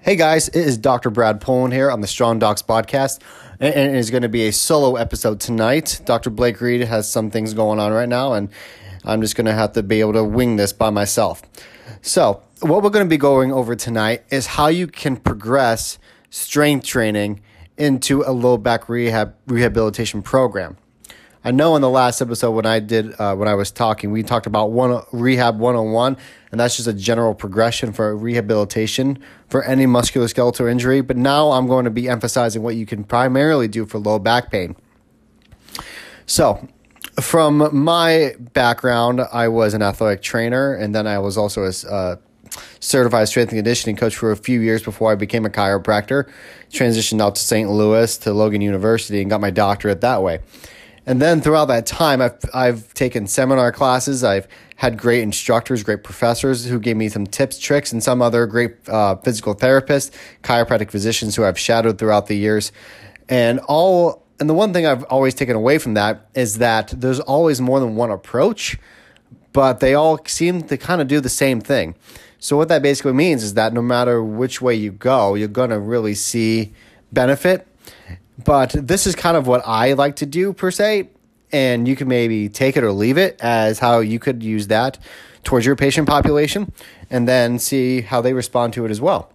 Hey guys, it is Dr. Brad Poland here on the Strong Docs podcast, and it is going to be a solo episode tonight. Dr. Blake Reed has some things going on right now, and I'm just going to have to be able to wing this by myself. So, what we're going to be going over tonight is how you can progress strength training into a low back rehab rehabilitation program. I know in the last episode when I did uh, when I was talking, we talked about one rehab 101 and that's just a general progression for rehabilitation for any musculoskeletal injury, but now I'm going to be emphasizing what you can primarily do for low back pain. So, from my background, I was an athletic trainer and then I was also a uh, certified strength and conditioning coach for a few years before I became a chiropractor. Transitioned out to St. Louis to Logan University and got my doctorate that way. And then throughout that time, I've, I've taken seminar classes. I've had great instructors, great professors who gave me some tips, tricks, and some other great uh, physical therapists, chiropractic physicians who I've shadowed throughout the years. And all, and the one thing I've always taken away from that is that there's always more than one approach, but they all seem to kind of do the same thing. So what that basically means is that no matter which way you go, you're going to really see benefit but this is kind of what I like to do per se. And you can maybe take it or leave it as how you could use that towards your patient population and then see how they respond to it as well.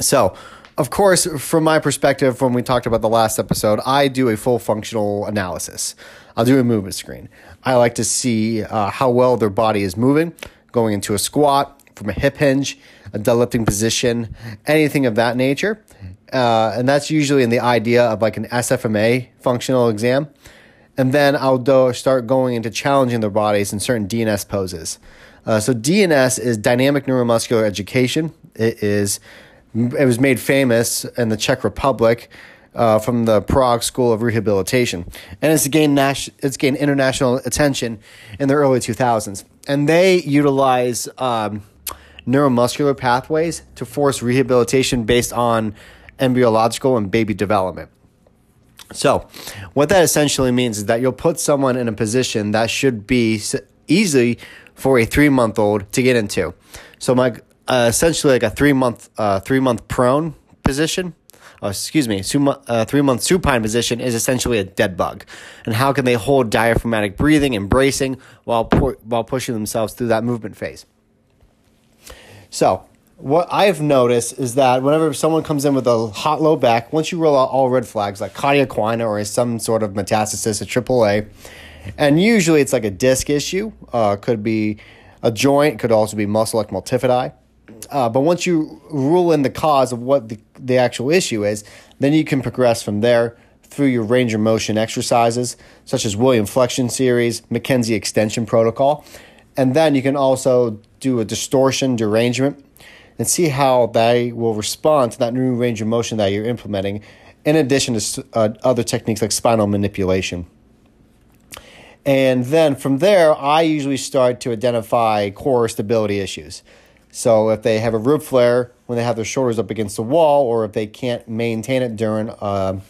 So, of course, from my perspective, when we talked about the last episode, I do a full functional analysis. I'll do a movement screen. I like to see uh, how well their body is moving, going into a squat, from a hip hinge, a deadlifting position, anything of that nature. Uh, and that's usually in the idea of like an SFMA functional exam. And then I'll do, start going into challenging their bodies in certain DNS poses. Uh, so DNS is dynamic neuromuscular education. It is it was made famous in the Czech Republic uh, from the Prague School of Rehabilitation, and it's gained nas- it's gained international attention in the early 2000s. And they utilize um, neuromuscular pathways to force rehabilitation based on embryological and baby development. So, what that essentially means is that you'll put someone in a position that should be easy for a three month old to get into. So, my uh, essentially like a three month uh, three month prone position. Uh, excuse me, uh, three month supine position is essentially a dead bug. And how can they hold diaphragmatic breathing and bracing while pu- while pushing themselves through that movement phase? So, what I've noticed is that whenever someone comes in with a hot low back, once you roll out all red flags like cauda equina or some sort of metastasis at AAA, and usually it's like a disc issue, uh, could be a joint, could also be muscle like multifidi. Uh, but once you rule in the cause of what the, the actual issue is, then you can progress from there through your range of motion exercises, such as William Flexion Series, McKenzie Extension Protocol. And then you can also do a distortion derangement and see how they will respond to that new range of motion that you're implementing, in addition to uh, other techniques like spinal manipulation. And then from there, I usually start to identify core stability issues. So if they have a rib flare when they have their shoulders up against the wall, or if they can't maintain it during a,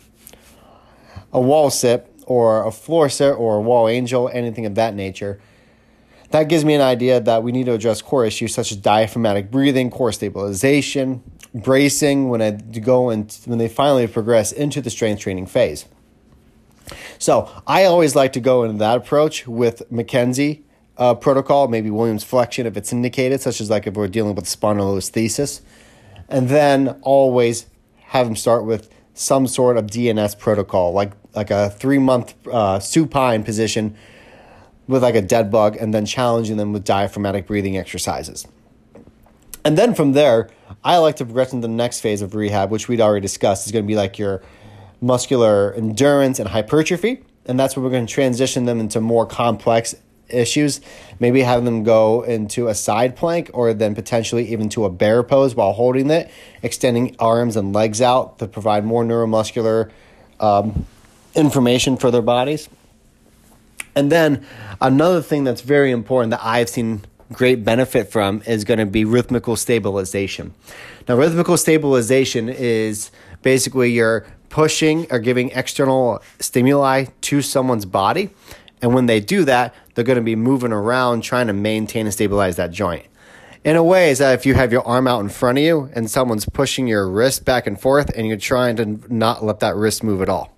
a wall sit or a floor sit or a wall angel, anything of that nature, that gives me an idea that we need to address core issues such as diaphragmatic breathing, core stabilization, bracing when I go and when they finally progress into the strength training phase. So I always like to go into that approach with McKenzie uh, protocol, maybe Williams flexion if it's indicated, such as like if we're dealing with spondylolisthesis, and then always have them start with some sort of DNS protocol, like like a three month uh, supine position with like a dead bug and then challenging them with diaphragmatic breathing exercises. And then from there, I like to progress into the next phase of rehab, which we'd already discussed, is going to be like your muscular endurance and hypertrophy. And that's where we're going to transition them into more complex issues. Maybe have them go into a side plank or then potentially even to a bear pose while holding it, extending arms and legs out to provide more neuromuscular um, information for their bodies. And then another thing that's very important that I've seen great benefit from is going to be rhythmical stabilization. Now, rhythmical stabilization is basically you're pushing or giving external stimuli to someone's body. And when they do that, they're going to be moving around trying to maintain and stabilize that joint. In a way, is that if you have your arm out in front of you and someone's pushing your wrist back and forth and you're trying to not let that wrist move at all.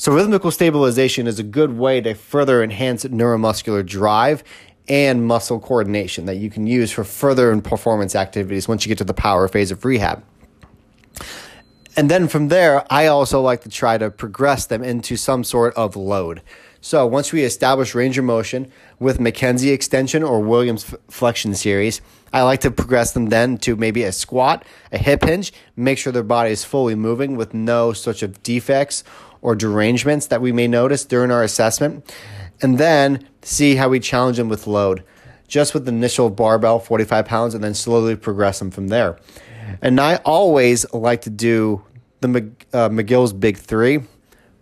So, rhythmical stabilization is a good way to further enhance neuromuscular drive and muscle coordination that you can use for further performance activities once you get to the power phase of rehab. And then from there, I also like to try to progress them into some sort of load. So once we establish range of motion with McKenzie extension or Williams flexion series, I like to progress them then to maybe a squat, a hip hinge, make sure their body is fully moving with no such of defects or derangements that we may notice during our assessment. And then see how we challenge them with load, just with the initial barbell, 45 pounds, and then slowly progress them from there. And I always like to do the uh, McGill's Big Three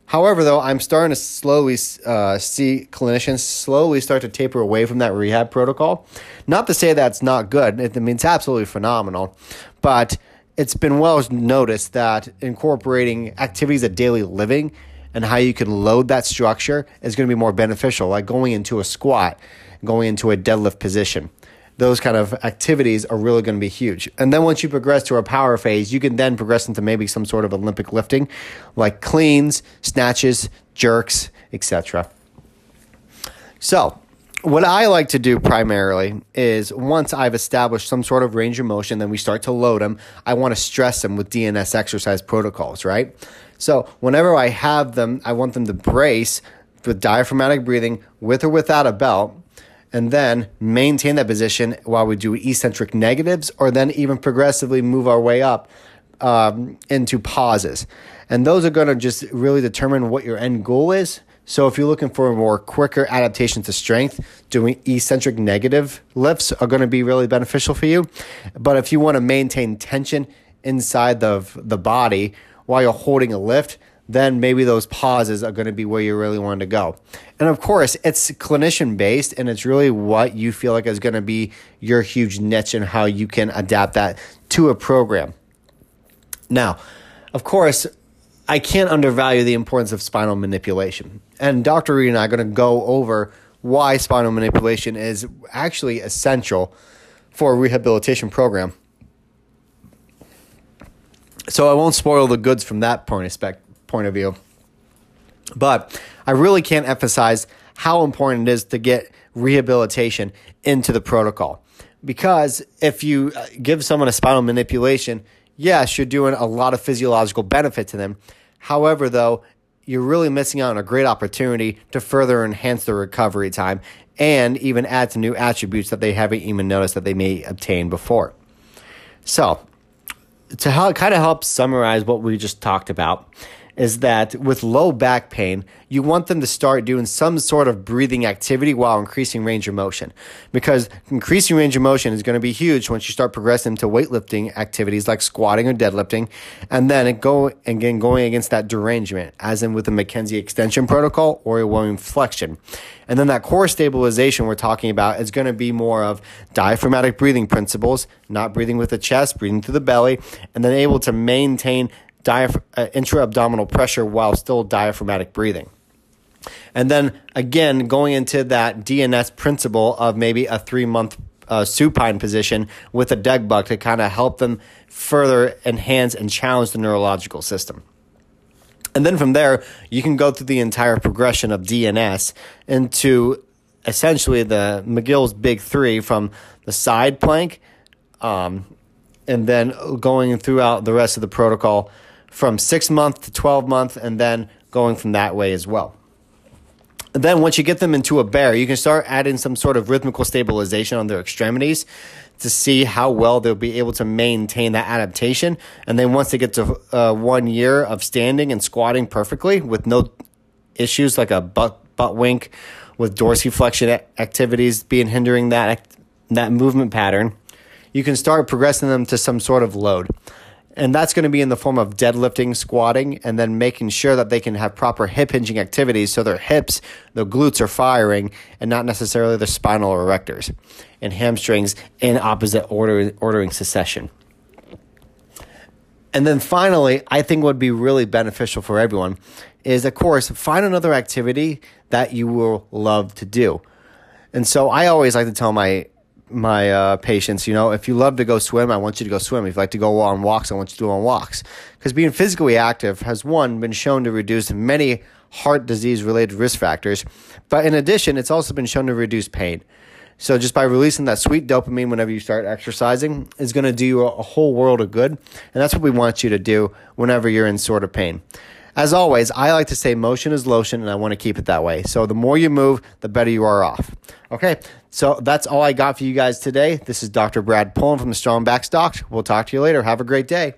However, though, I'm starting to slowly uh, see clinicians slowly start to taper away from that rehab protocol. Not to say that's not good, I mean, it's absolutely phenomenal, but it's been well noticed that incorporating activities of daily living and how you can load that structure is going to be more beneficial, like going into a squat, going into a deadlift position those kind of activities are really going to be huge. And then once you progress to a power phase, you can then progress into maybe some sort of Olympic lifting, like cleans, snatches, jerks, etc. So, what I like to do primarily is once I've established some sort of range of motion, then we start to load them. I want to stress them with DNS exercise protocols, right? So, whenever I have them, I want them to brace with diaphragmatic breathing with or without a belt and then maintain that position while we do eccentric negatives, or then even progressively move our way up um, into pauses. And those are going to just really determine what your end goal is. So if you're looking for a more quicker adaptation to strength, doing eccentric negative lifts are going to be really beneficial for you. But if you want to maintain tension inside the, the body while you're holding a lift, then maybe those pauses are going to be where you really want to go. And of course, it's clinician based and it's really what you feel like is going to be your huge niche and how you can adapt that to a program. Now, of course, I can't undervalue the importance of spinal manipulation. And Dr. Reed and I are going to go over why spinal manipulation is actually essential for a rehabilitation program. So I won't spoil the goods from that point of spec- point of view. But I really can't emphasize how important it is to get rehabilitation into the protocol. Because if you uh, give someone a spinal manipulation, yes, you're doing a lot of physiological benefit to them. However, though, you're really missing out on a great opportunity to further enhance their recovery time and even add some new attributes that they haven't even noticed that they may obtain before. So, to help, kind of help summarize what we just talked about, is that with low back pain, you want them to start doing some sort of breathing activity while increasing range of motion. Because increasing range of motion is going to be huge once you start progressing to weightlifting activities like squatting or deadlifting, and then it go again going against that derangement, as in with the McKenzie extension protocol or a William flexion. And then that core stabilization we're talking about is going to be more of diaphragmatic breathing principles, not breathing with the chest, breathing through the belly, and then able to maintain diaph- uh, intra-abdominal pressure while still diaphragmatic breathing. And then again, going into that DNS principle of maybe a three month uh, supine position with a dead bug to kind of help them further enhance and challenge the neurological system. And then from there, you can go through the entire progression of DNS into essentially the McGill's big three from the side plank, um, and then going throughout the rest of the protocol from six month to 12 month, and then going from that way as well. And then once you get them into a bear, you can start adding some sort of rhythmical stabilization on their extremities to see how well they'll be able to maintain that adaptation. And then once they get to uh, one year of standing and squatting perfectly with no issues like a butt, butt wink with dorsiflexion activities being hindering that, that movement pattern, you can start progressing them to some sort of load. And that's going to be in the form of deadlifting, squatting, and then making sure that they can have proper hip hinging activities so their hips, their glutes are firing and not necessarily their spinal erectors and hamstrings in opposite order, ordering succession. And then finally, I think would be really beneficial for everyone is, of course, find another activity that you will love to do. And so I always like to tell my my uh, patients, you know, if you love to go swim, I want you to go swim. If you like to go on walks, I want you to go on walks. Because being physically active has one been shown to reduce many heart disease related risk factors, but in addition, it's also been shown to reduce pain. So just by releasing that sweet dopamine whenever you start exercising is going to do you a whole world of good, and that's what we want you to do whenever you're in sort of pain. As always, I like to say motion is lotion, and I want to keep it that way. So the more you move, the better you are off. Okay, so that's all I got for you guys today. This is Dr. Brad Pullen from the Strong Backs Doc. We'll talk to you later. Have a great day.